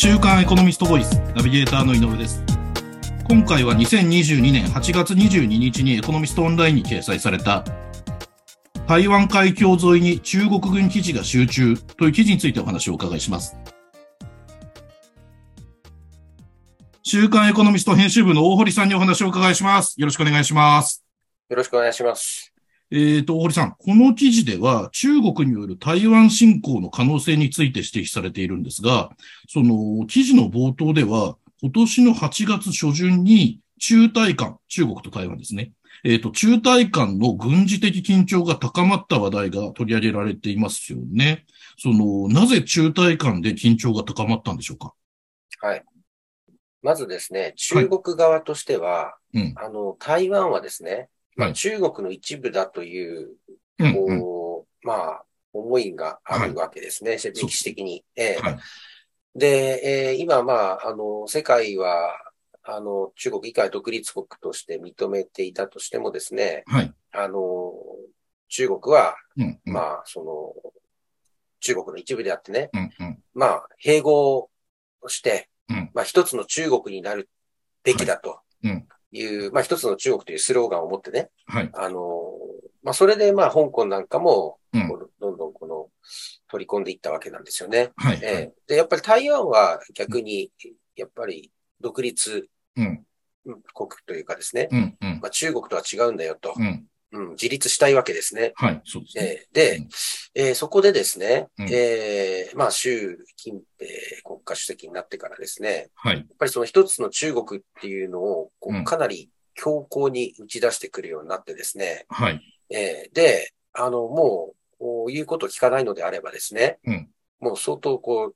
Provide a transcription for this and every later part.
週刊エコノミストボイスナビゲーターの井上です。今回は2022年8月22日にエコノミストオンラインに掲載された台湾海峡沿いに中国軍基地が集中という記事についてお話をお伺いします。週刊エコノミスト編集部の大堀さんにお話をお伺いします。よろしくお願いします。よろしくお願いします。えっ、ー、と、大堀さん、この記事では中国による台湾侵攻の可能性について指摘されているんですが、その記事の冒頭では、今年の8月初旬に中台間、中国と台湾ですね。えっ、ー、と、中台間の軍事的緊張が高まった話題が取り上げられていますよね。その、なぜ中台間で緊張が高まったんでしょうか？はい。まずですね、中国側としては、はいうん、あの、台湾はですね、まあ、中国の一部だという、こう、まあ、思いがあるわけですね、歴史的に。えー、はい、で、えー、今、まあ、あの、世界は、あの、中国以外独立国として認めていたとしてもですね、はい、あの、中国は、うんうん、まあ、その、中国の一部であってね、うんうん、まあ、併合して、うん、まあ、一つの中国になるべきだと。はい。うんいう、まあ一つの中国というスローガンを持ってね、はい。あの、まあそれでまあ香港なんかも、うん、どんどんこの、取り込んでいったわけなんですよね。はい。えー、で、やっぱり台湾は逆に、やっぱり独立、うん。国というかですね、うんうん、まあ、中国とは違うんだよと、うん、うん、自立したいわけですね。はい、そうですね。えー、で、うん、えー、そこでですね、うん、えー、まあ、習近平国家主席になってからですね、はい。やっぱりその一つの中国っていうのを、こうかなり強硬に打ち出してくるようになってですね、はい。えー、で、あの、もう、こういうことを聞かないのであればですね、うん。もう相当こう、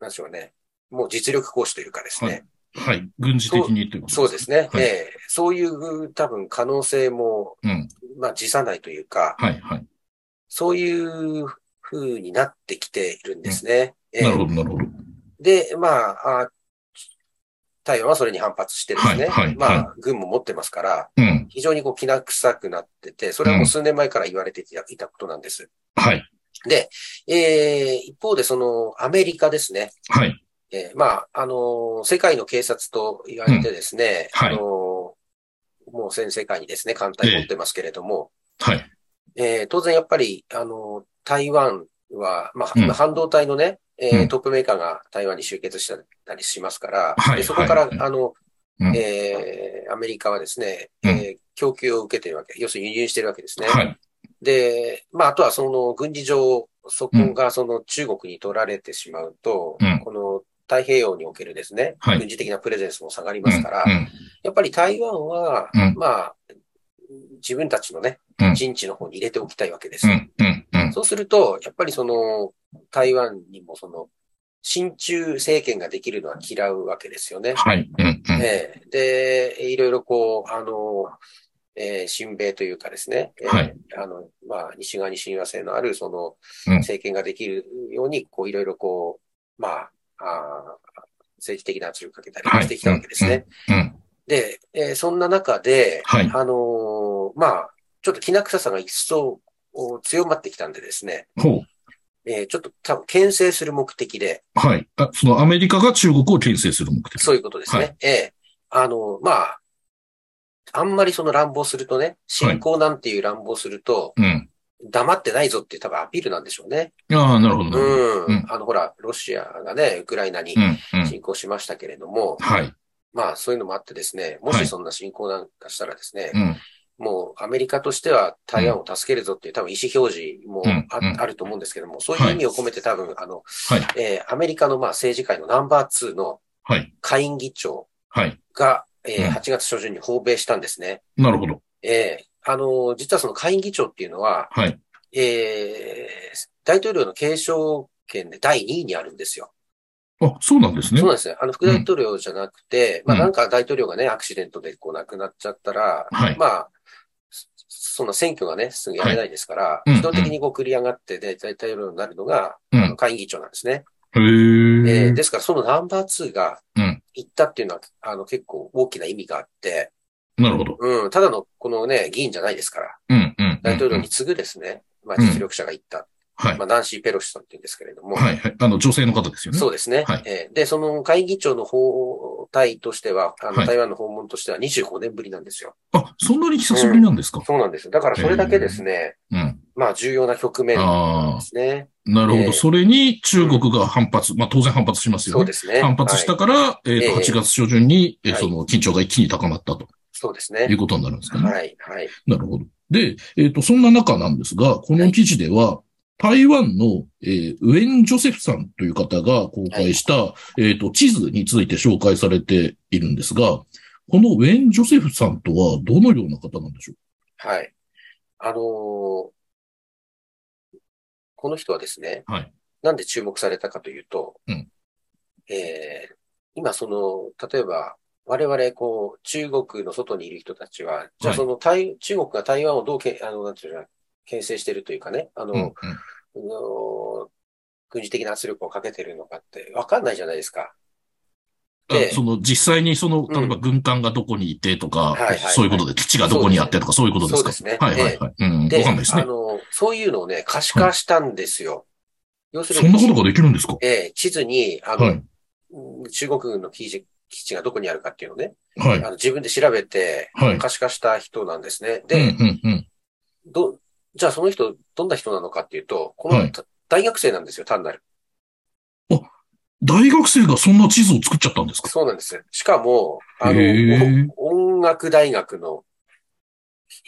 なんでしょうね、もう実力行使というかですね、はいはい。軍事的にということですそうですね。はい、えー、そういう多分可能性も、うん、まあ、辞さないというか、はい、はい。そういう風になってきているんですね。うん、なるほど、なるほど。で、まあ、あ台湾はそれに反発してですね。はい、はい、まあ、軍も持ってますから、うん、非常にこう、きな臭くなってて、それはもう数年前から言われていたことなんです。はい。で、えー、一方でその、アメリカですね。はい。えー、まあ、あのー、世界の警察と言われてですね、うん、はい、あのー、もう全世界にですね、艦隊持ってますけれども、えー、はい。えー、当然やっぱり、あの台湾は、まあ、今半導体のね、うん、えー、トップメーカーが台湾に集結したりしますから、はい、でそこから、はい、あの、うん、えー、アメリカはですね、うん、えー、供給を受けてるわけ、要するに輸入してるわけですね。はい。で、まあ、あとはその軍事上、そこがその中国に取られてしまうと、うん、この太平洋におけるですね、はい、軍事的なプレゼンスも下がりますから、うんうん、やっぱり台湾は、うん、まあ、自分たちのね、陣地の方に入れておきたいわけです。そうすると、やっぱりその、台湾にもその、親中政権ができるのは嫌うわけですよね。はい。えー、で、いろいろこう、あの、えー、親米というかですね、はい、えー、あの、まあ、西側に親和性のある、その、政権ができるように、こう、いろいろこう、まあ、あ政治的な圧力かけたりしてきたわけですね。はいうんうん、で、えー、そんな中で、はい、あのー、まあ、ちょっときな臭さが一層強まってきたんでですね。ほう。えー、ちょっと多分牽制する目的で。はい。あ、そのアメリカが中国を牽制する目的。そういうことですね。はい、ええー、あの、まあ、あんまりその乱暴するとね、侵攻なんていう乱暴すると、はい、うん。黙ってないぞって多分アピールなんでしょうね。ああ、なるほど。うん。あの、ほら、ロシアがね、ウクライナに侵攻しましたけれども、はい。まあ、そういうのもあってですね、もしそんな侵攻なんかしたらですね、もうアメリカとしては台湾を助けるぞっていう多分意思表示もあ,、ると思うんですけども、そういう意味を込めて多分、あの、はい、えー、アメリカのまあ政治界のナンバー2の下院議長が、はい、えー、8月初旬に訪米したんですね。なるほど。えー、あの、実はその下院議長っていうのは、はい。えー、大統領の継承権で第2位にあるんですよ。あ、そうなんですね。そうなんですね。あの、副大統領じゃなくて、うん、まあなんか大統領がね、アクシデントでこう亡くなっちゃったら、はい、まあ、その選挙がね、すぐやれないですから、はい、自動的にこう繰り上がってで、大統領になるのが、うん、下院議長なんですね。へえー、ですからそのナンバー2が行ったっていうのは、あの結構大きな意味があって、なるほど。うん、ただのこのね、議員じゃないですから、うんうん、大統領に次ぐですね、まあ実力者が行った。はい。まあ、ナンシー・ペロシさんって言うんですけれども。はい、はい。あの、女性の方ですよね。そうですね。はい。えー、で、その会議長の方対としては、あの、台湾の訪問としては25年ぶりなんですよ。あ、そんなに久しぶりなんですか、うん、そうなんです。だからそれだけですね、うん。まあ、重要な局面なんですね。なるほど。それに中国が反発、まあ当然反発しますよね。そうですね。反発したから、はい、えっ、ー、と、8月初旬に、えー、その緊張が一気に高まったと。そうですね。いうことになるんですかね。はい、はい。なるほど。で、えっ、ー、と、そんな中なんですが、この記事では、台湾の、えー、ウェン・ジョセフさんという方が公開した、はい、えっ、ー、と、地図について紹介されているんですが、このウェン・ジョセフさんとはどのような方なんでしょう？はい。あのー、この人はですね、はい。なんで注目されたかというと、うん、えー、今その、例えば、我々、こう、中国の外にいる人たちは、じゃあその台、はい、中国が台湾をどうけ、あの、なんていうの、牽制しているというかね、あの、うんうん軍事的な圧力をかけてるのかってわかんないじゃないですか。で、その実際にその、例えば軍艦がどこにいてとか、そういうことで基地がどこにあってとかそういうことですか？そうですね。はいはいはい。うん、わかんないですね。あの、そういうのをね、可視化したんですよ。要するに。そんなことができるんですか？ええ、地図に、あの、はい、中国軍の基地、基地がどこにあるかっていうのをね、はい、あの自分で調べて、可視化した人なんですね。で、うんうんうん、ど、じゃあその人、どんな人なのかっていうと、この、はい、大学生なんですよ、単なる。あ、大学生がそんな地図を作っちゃったんですか？そうなんですしかも、あの、音楽大学の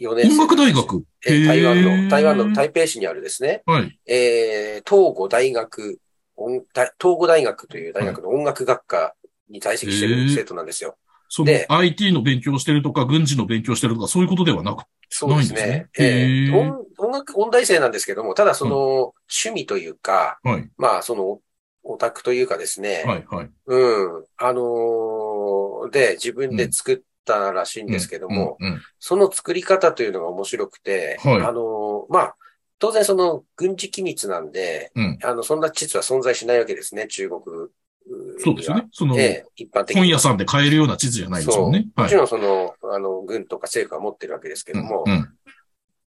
4年生。音楽大学？え台湾の、台湾の台北市にあるですね。はい。えー、東郷大学、東郷大学という大学の音楽学科に在籍している生徒なんですよ。その IT の勉強してるとか、軍事の勉強してるとか、そういうことではなくそうですね。すねえー、音音楽、音大生なんですけども、ただその、趣味というか、はい、まあ、その、オタクというかですね。はいはい。うん。あのー、で、自分で作ったらしいんですけども、その作り方というのが面白くて、はい、あのー、まあ、当然その軍事機密なんで、うん、あの、そんな地図は存在しないわけですね、中国そうですね。その、ええ、一般的本屋さんで買えるような地図じゃないですよね。もちろんその、あの、軍とか政府は持ってるわけですけども、うんうん、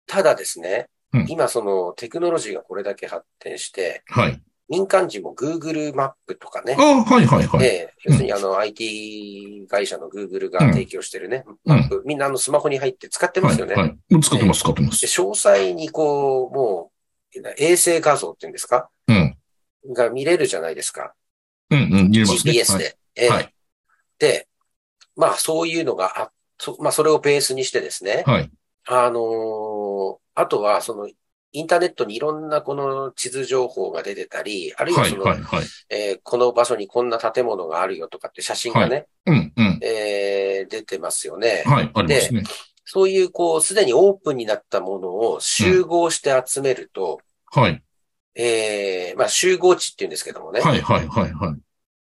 ただですね、うん、今そのテクノロジーがこれだけ発展して、はい。民間人も Google マップとかね。あはいはいはい。え要するにあの、うん、IT 会社の Google が提供してるね、マップ、みんなあのスマホに入って使ってますよね。はい、はい、使ってます、使ってます。詳細にこう、もう、衛星画像っていうんですか？うん。が見れるじゃないですか。うんうん、見れますね。GPS で。はい、えー、はい。で、まあそういうのがあ、そまあそれをベースにしてですね。はい。あのー、あとはその、インターネットにいろんなこの地図情報が出てたり、あるいはその、はいはいはい、えー、この場所にこんな建物があるよとかって写真がね、はい、うんうん、えー、出てますよね。はい、ありますね。そういうこう、すでにオープンになったものを集合して集めると、うん、はい。えー、まあ集合値って言うんですけどもね。はいはいはいはい。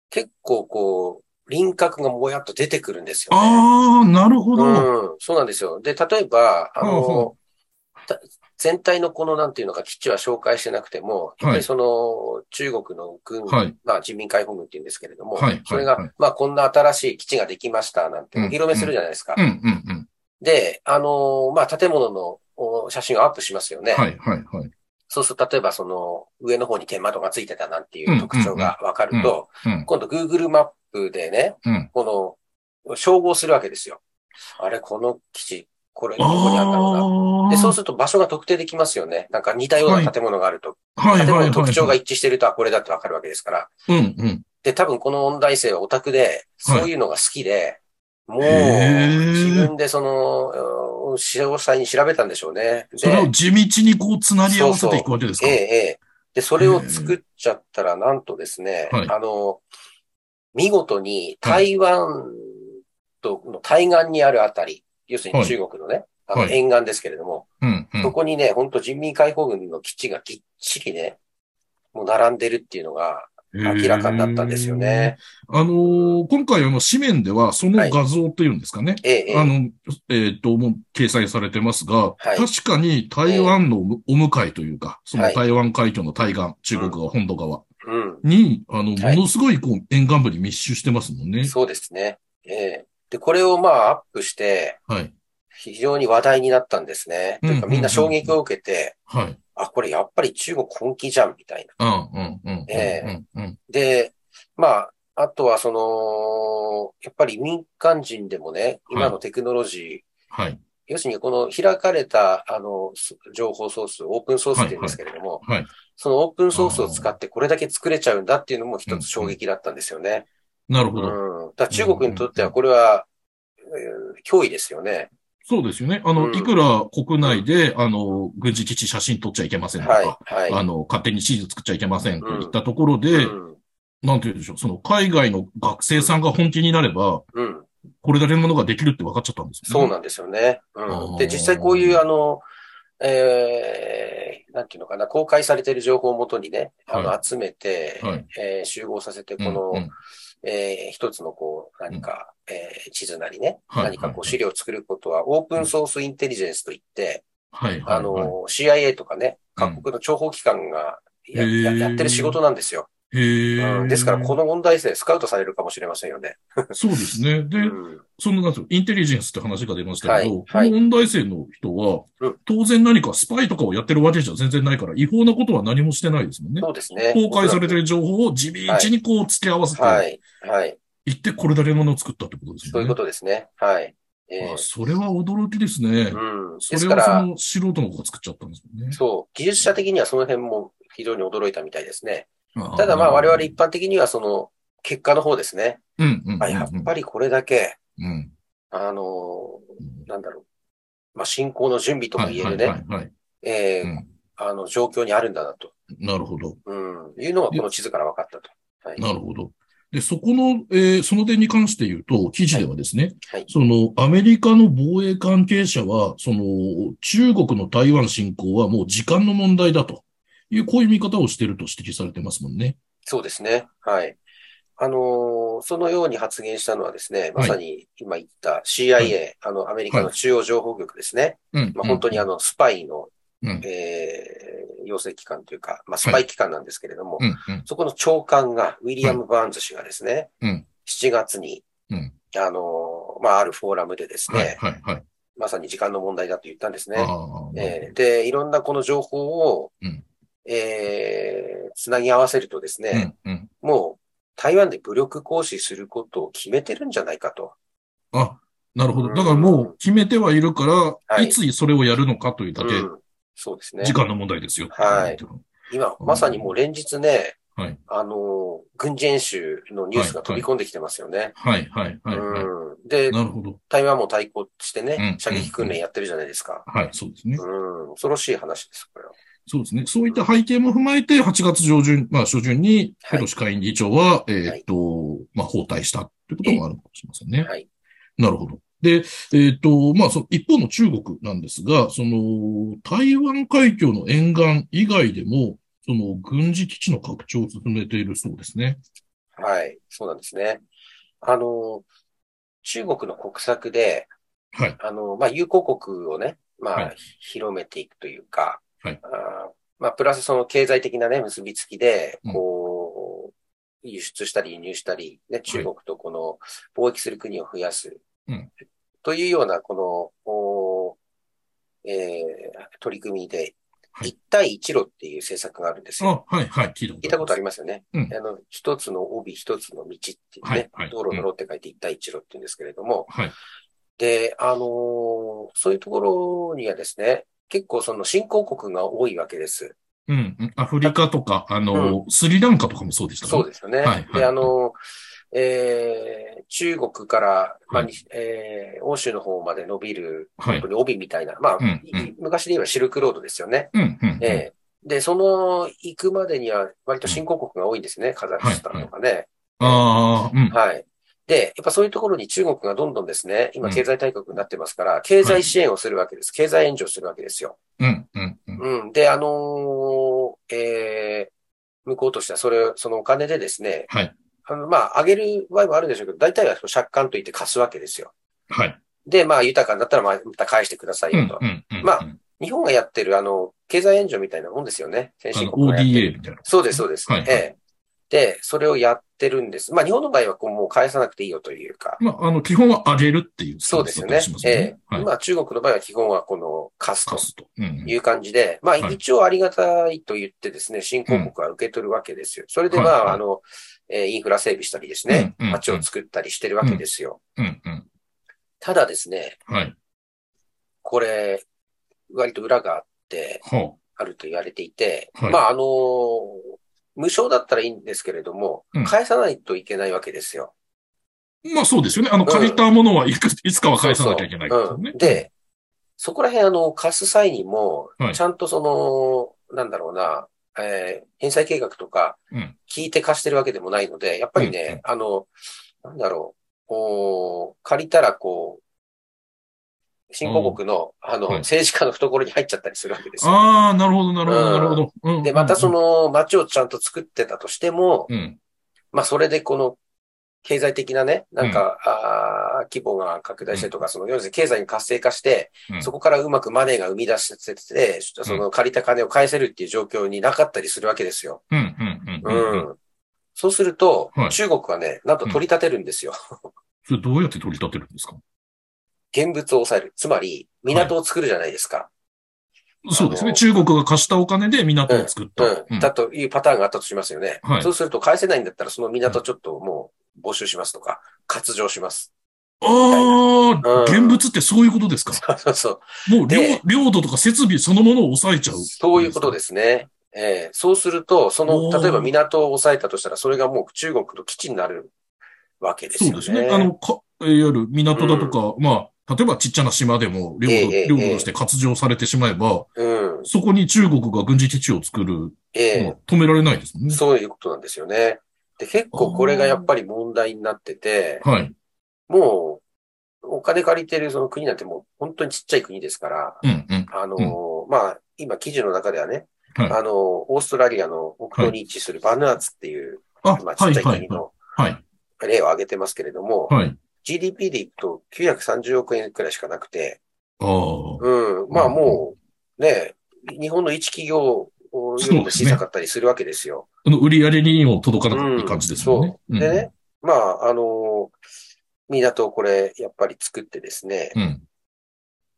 結構こう、輪郭がもやっと出てくるんですよ、ね。ああ、なるほど。うん、そうなんですよ。で、例えば、あの、全体のこのなんていうのか基地は紹介してなくても、やっぱりその中国の軍、はい、まあ人民解放軍っていうんですけれども、はい、それが、まあこんな新しい基地ができましたなんてお披露目するじゃないですか。で、あのまあ建物の写真をアップしますよね。はいはいはい。そうすると、例えばその上の方に天窓がついてたなんていう特徴がわかると、今度 Google マップでね、うん、この、照合するわけですよ。あれ、この基地、これ、どこにあったのか。で、そうすると場所が特定できますよね。なんか似たような建物があると。はい、建物の特徴が一致してるとはこれだってわかるわけですから。うんうん。で、多分この音大生はオタクで、そういうのが好きで、もう、自分でその、詳細に調べたんでしょうね。それを地道にこう、つなり合わせていくわけですか？ええ、ええ。で、それを作っちゃったら、なんとですね、あの、見事に台湾との対岸にあるあたり、要するに中国のね、あの沿岸ですけれども、そこにね、本当人民解放軍の基地がぎっちりね、もう並んでるっていうのが、明らかになったんですよね。あのー、今回あの紙面ではその画像というんですかね。はい、ええ、あの、えっ、ー、と、もう掲載されてますが、はい、確かに台湾のお向かいというか、その台湾海峡の対岸、中国側、本土側に、あの、ものすごいこう沿岸部に密集してますもんね。そうですね。ええで、これをまあアップして、はい。非常に話題になったんですね。というかみんな衝撃を受けて、はい。あ、これやっぱり中国本気じゃん、みたいな。うんうんうんええで、まあ、あとはその、やっぱり民間人でもね、今のテクノロジー、はい。要するにこの開かれた、あの、情報ソース、オープンソースって言うんですけれども、はい、はい、そのオープンソースを使ってこれだけ作れちゃうんだっていうのも一つ衝撃だったんですよね。なるほど。うん。だ中国にとってはこれは、脅威ですよね。そうですよね。あの、うん、いくら国内で、あの、軍事基地写真撮っちゃいけませんとか、はいはい、あの、勝手に地図作っちゃいけませんといったところで、うん、なんて言うんでしょう、その海外の学生さんが本気になれば、うん、これだけのものができるって分かっちゃったんですよね。そうなんですよね。うん、で、実際こういうあの、えー、なんていうのかな、公開されている情報をもとにね、あの、集めて、はい、えー、集合させて、この、うんうん、えー、一つのこう、何か、うん、えー、地図なりね、はい、何かこう資料を作ることは、オープンソースインテリジェンスといって、はい、あの、CIA とかね、各国の諜報機関がやうん、ややってる仕事なんですよ。へうん、ですから、この問題性、スカウトされるかもしれませんよね。そうですね。で、うん、その、なんていうインテリジェンスって話が出ましたけど、はい、この問題性の人は、当然何かスパイとかをやってるわけじゃ全然ないから、違法なことは何もしてないですもんね。そうですね。公開されてる情報を地道にこう付け合わせて、はい。はい。言ってこれだけのものを作ったってことですね。そういうことですね。はい。えー、それは驚きですね。うん。それはその素人の子が作っちゃったんですもんね。そう。技術者的にはその辺も非常に驚いたみたいですね。ただまあ我々一般的にはその結果の方ですね。うんうんうんやっぱりこれだけ、うん、あのなんだろう。まあ進行の準備とか言えるね。はいはいはい、えーうん、あの状況にあるんだなと。なるほど。うん。いうのはこの地図から分かったと。はい、なるほど。で、そこの、えー、その点に関して言うと、記事ではですね、はいはい、その、アメリカの防衛関係者は、その、中国の台湾侵攻はもう時間の問題だという、こういう見方をしていると指摘されてますもんね。そうですね。はい。あのー、そのように発言したのはですね、まさに今言った CIA、はい、あの、アメリカの中央情報局ですね。はい、まあ、本当にあの、スパイの、うん、えー、養成機関というか、まあ、スパイ機関なんですけれども、はいうんうん、そこの長官が、ウィリアム・バーンズ氏がですね、うん、7月に、うん、あのー、まあ、あるフォーラムでですね、はいはいまさに時間の問題だと言ったんですね。えー、で、いろんなこの情報を、うん。えー、つなぎ合わせるとですね、うんうん、もう台湾で武力行使することを決めてるんじゃないかと。あ、なるほど。だからもう決めてはいるから、はい、いつそれをやるのかというだけ、うん、そうですね。時間の問題ですよ。はい。今、まさにもう連日ね、はい、あの、軍事演習のニュースが飛び込んできてますよね。はい、はい、はい。うん、で、なるほど。台湾も対抗してね、射撃訓練やってるじゃないですか。はい、そうですね。うん、恐ろしい話です、これは。そうですね。そういった背景も踏まえて、8月上旬、まあ、初旬に、ペロシ下院議長は、はい、えっ、と、まあ、包帯したってこともあるかもしれませんね。はい。なるほど。で、えっ、と、まあ、その一方の中国なんですが、その、台湾海峡の沿岸以外でも、その、軍事基地の拡張を進めているそうですね。はい、そうなんですね。あの、中国の国策で、はい。あの、まあ、友好国をね、まあ、はい、広めていくというか、はい。あまあ、プラスその経済的なね、結びつきで、こう、うん、輸出したり輸入したり、ね、中国とこの貿易する国を増やす。うん、というような、この、おえー、取り組みで、一帯一路っていう政策があるんですよ。はい、はい、聞いたことありますよね。うん、あの、一つの帯、一つの道っていうね、はいはい、道路の路って書いて一帯一路って言うんですけれども、はい、で、あのー、そういうところにはですね、結構その新興国が多いわけです。うん。アフリカとか、あの、うん、スリランカとかもそうでしたね。そうですよね。はい、はい、で、あの、えー、中国から、まあ、はい、えー、欧州の方まで伸びる、本当に帯みたいな、まあ、うんうん、昔で言えばシルクロードですよね。うんうん、えー、で、その行くまでには割と新興国が多いんですね。カザフスタンとかね。ああ、うん。はい。で、やっぱそういうところに中国がどんどんですね、今経済大国になってますから、経済支援をするわけです。経済援助をするわけですよ。うん、うん、うん。で、あのー、えー、向こうとしてはそれ、そのお金でですね、はい。あの、まあ、あげる場合もあるんでしょうけど、大体は借款といって貸すわけですよ。はい。で、まあ、豊かになったら、まあ、また返してくださいよと。まあ、日本がやってる、あの、経済援助みたいなもんですよね。先進国がやってる。ODA みたいな。そうです、そうです。はい、ええ。で、それをやってるんです。まあ、日本の場合はこうもう返さなくていいよというか。まあ、あの、基本は上げるっていう、そうですよね。ええーはい、まあ、中国の場合は基本はこの貸すという感じで、うんうん、まあ、一応ありがたいと言ってですね、新興国は受け取るわけですよ。それでまあ、はいはい、あの、えー、インフラ整備したりですね、うんうん、街を作ったりしてるわけですよ。うんうん、ただですね、はい、これ、割と裏があって、あると言われていて、はい、まあ、あのー、無償だったらいいんですけれども、うん、返さないといけないわけですよ。まあそうですよね。あの、借りたものはいく、いつかは返さなきゃいけない、ね。うん、で、そこら辺あの、貸す際にも、ちゃんとその、はい、なんだろうな、えー、返済計画とか、聞いて貸してるわけでもないので、やっぱりね、うん、あの、なんだろう、お借りたらこう、新興国の、あの、政治家の懐に入っちゃったりするわけですよ。ああ、なるほど、なるほど、なるほど。で、またその街をちゃんと作ってたとしても、うん、まあ、それでこの、経済的なね、なんか、うん、あ規模が拡大してとか、その、要するに経済に活性化して、うん、そこからうまくマネーが生み出してて、その借りた金を返せるっていう状況になかったりするわけですよ。うん。そうすると、はい、中国はね、なんと取り立てるんですよ。それどうやって取り立てるんですか？現物を抑える。つまり、港を作るじゃないですか。はい、そうですね。中国が貸したお金で港を作った。うんうん、だというパターンがあったとしますよね。はい、そうすると返せないんだったら、その港ちょっともう募集しますとか、割譲します。ああ、現物ってそういうことですか？そうそうそう。もう領領土とか設備そのものを抑えちゃう。そういうことですね。えー、そうすると、その、例えば港を抑えたとしたら、それがもう中国の基地になるわけですよね。そうですね。あの、かいわゆる港だとか、うん、まあ、例えばちっちゃな島でも領土、えー、領土として割譲されてしまえば、うん、そこに中国が軍事基地を作る、えー、止められないですもんね。そういうことなんですよね。で、結構これがやっぱり問題になってて、はい。もう、お金借りてるその国なんてもう本当にちっちゃい国ですから、うんうん、あの、うん、まあ、今記事の中ではね、はい、あの、オーストラリアの北東に位置するバヌアツっていう、はい、まあ、ちっちゃい国の例を挙げてますけれども、はい、GDP でいくと930億円くらいしかなくて、あうん。まあもう、ね、日本の一企業よりも小さかったりするわけですよ。あの、売り上げにも届かなかった感じですよね。うん、そう。でね、まあ、あの、港をこれ、やっぱり作ってですね、うん、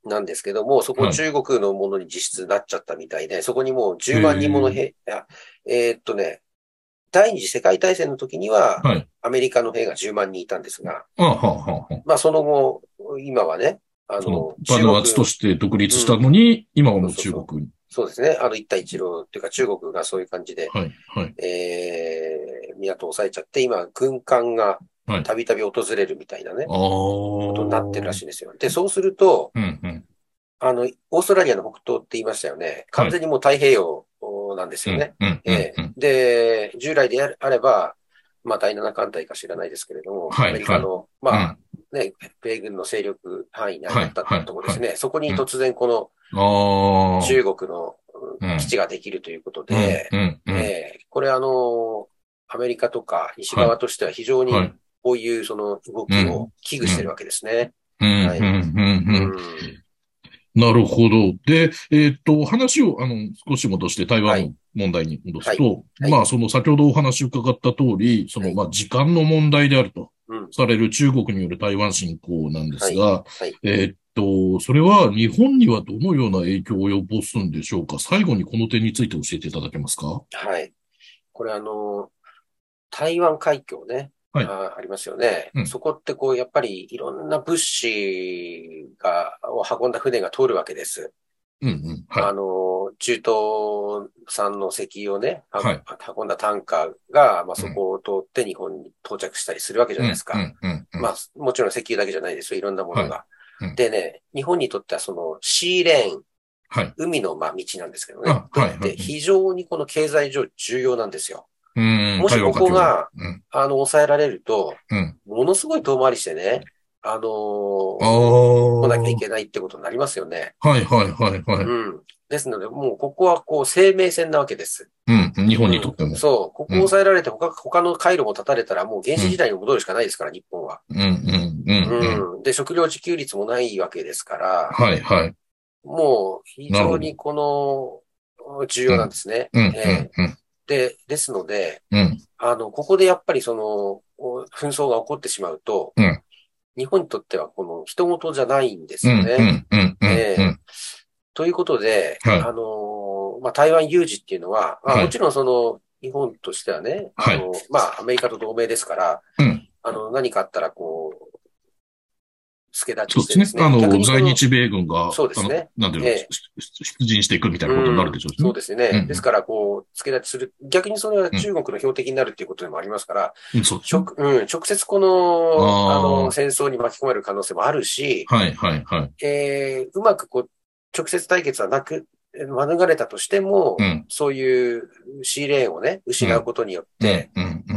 なんですけども、そこ中国のものに実質なっちゃったみたいで、はい、そこにもう10万人もの兵、えー、っとね、第二次世界大戦の時には、はい、アメリカの兵が10万人いたんですが、まあその後、今はね、あの、バヌアツとして独立したのに、うん、今はもう。中国に。そうですね。あの、一帯一路っていうか中国がそういう感じで、はい、はい、えー、港を抑えちゃって、今、軍艦がたびたび訪れるみたいなね、はい、ことになってるらしいんですよ。で、そうすると、うんうん、あの、オーストラリアの北東って言いましたよね。完全にもう太平洋なんですよね。で、従来であれば、まあ第7艦隊か知らないですけれども、はい、アメリカの、はい、まあ、うん、ね、米軍の勢力範囲にあったところですね、そこに突然この、中国の基地ができるということで、えこれあの、アメリカとか西側としては非常にこういうその動きを危惧してるわけですね。はい。なるほど。で、えっ、と、話を、あの、少し戻して台湾の問題に戻すと、はい。はい、まあ、その先ほどお話伺った通り、その、まあ、時間の問題であると、される中国による台湾侵攻なんですが、えっ、と、それは日本にはどのような影響を及ぼすんでしょうか？最後にこの点について教えていただけますか？はい。これあの、台湾海峡ね、はい、あありますよね、うん、そこってこう、やっぱりいろんな物資が、を運んだ船が通るわけです。うんうん。はい、あの、中東産の石油をね、はい、運んだタンカーが、まあ、そこを通って日本に到着したりするわけじゃないですか。まあ、もちろん石油だけじゃないですよ、いろんなものが。はい、でね、日本にとってはそのシーレーン、はい、海のまあ道なんですけどね。はい、で非常にこの経済上重要なんですよ。もしここが、あの、抑えられると、ものすごい遠回りしてね、あのー、来なきゃいけないってことになりますよね。はいはいはいはい。うん。ですので、もうここはこう生命線なわけです。うん。日本にとっても。うん、そう。ここを抑えられて他、他の回路も断たれたらもう原始時代に戻るしかないですから、日本は。うんうんうんうん。で、食料自給率もないわけですから。はいはい。もう非常にこの、重要なんですね。うん。えーで、ですので、うん、あの、ここでやっぱりその、紛争が起こってしまうと、うん、日本にとってはこの人事じゃないんですよね。ということで、はい、あの、まあ、台湾有事っていうのは、まあ、もちろんその、日本としてはね、はい、あの、まあ、アメリカと同盟ですから、うん、あの、何かあったらこう、助立ちしてですね。そうですね。あの、在日米軍が、そうですね。なんていうの、え出陣していくみたいなことになるでしょうしね。そうですね。ですから、こう、付け立ちする。逆にそれは中国の標的になるっていうことでもありますから、うん、そう直うん、直接この、あの、戦争に巻き込まれる可能性もあるし、はい、はい、はい。えー、うまくこう、直接対決はなく、免れたとしても、うん、そういうシーレーンをね、失うことによって、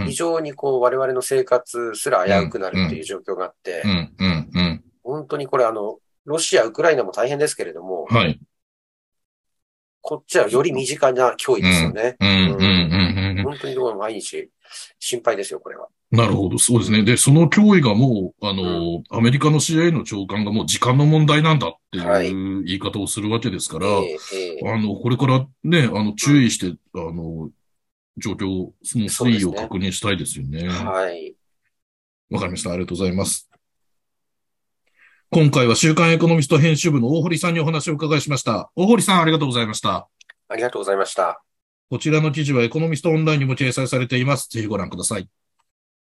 非常にこう、我々の生活すら危うくなるっていう状況があって、うんうんうん本当にこれあの、ロシア、ウクライナも大変ですけれども、はい。こっちはより身近な脅威ですよね。うん、うん、うん、うん。本当に毎日心配ですよ、これは。なるほど、そうですね。で、その脅威がもう、あの、うん、アメリカの CIA の長官がもう時間の問題なんだっていう言い方をするわけですから、はい、えー、あの、これからね、あの、注意して、うん、あの、状況、その推移を確認したいですよね。ねはい。わかりました。ありがとうございます。今回は週刊エコノミスト編集部の大堀さんにお話を伺いしました。大堀さん、ありがとうございました。ありがとうございました。こちらの記事はエコノミストオンラインにも掲載されています。ぜひご覧ください。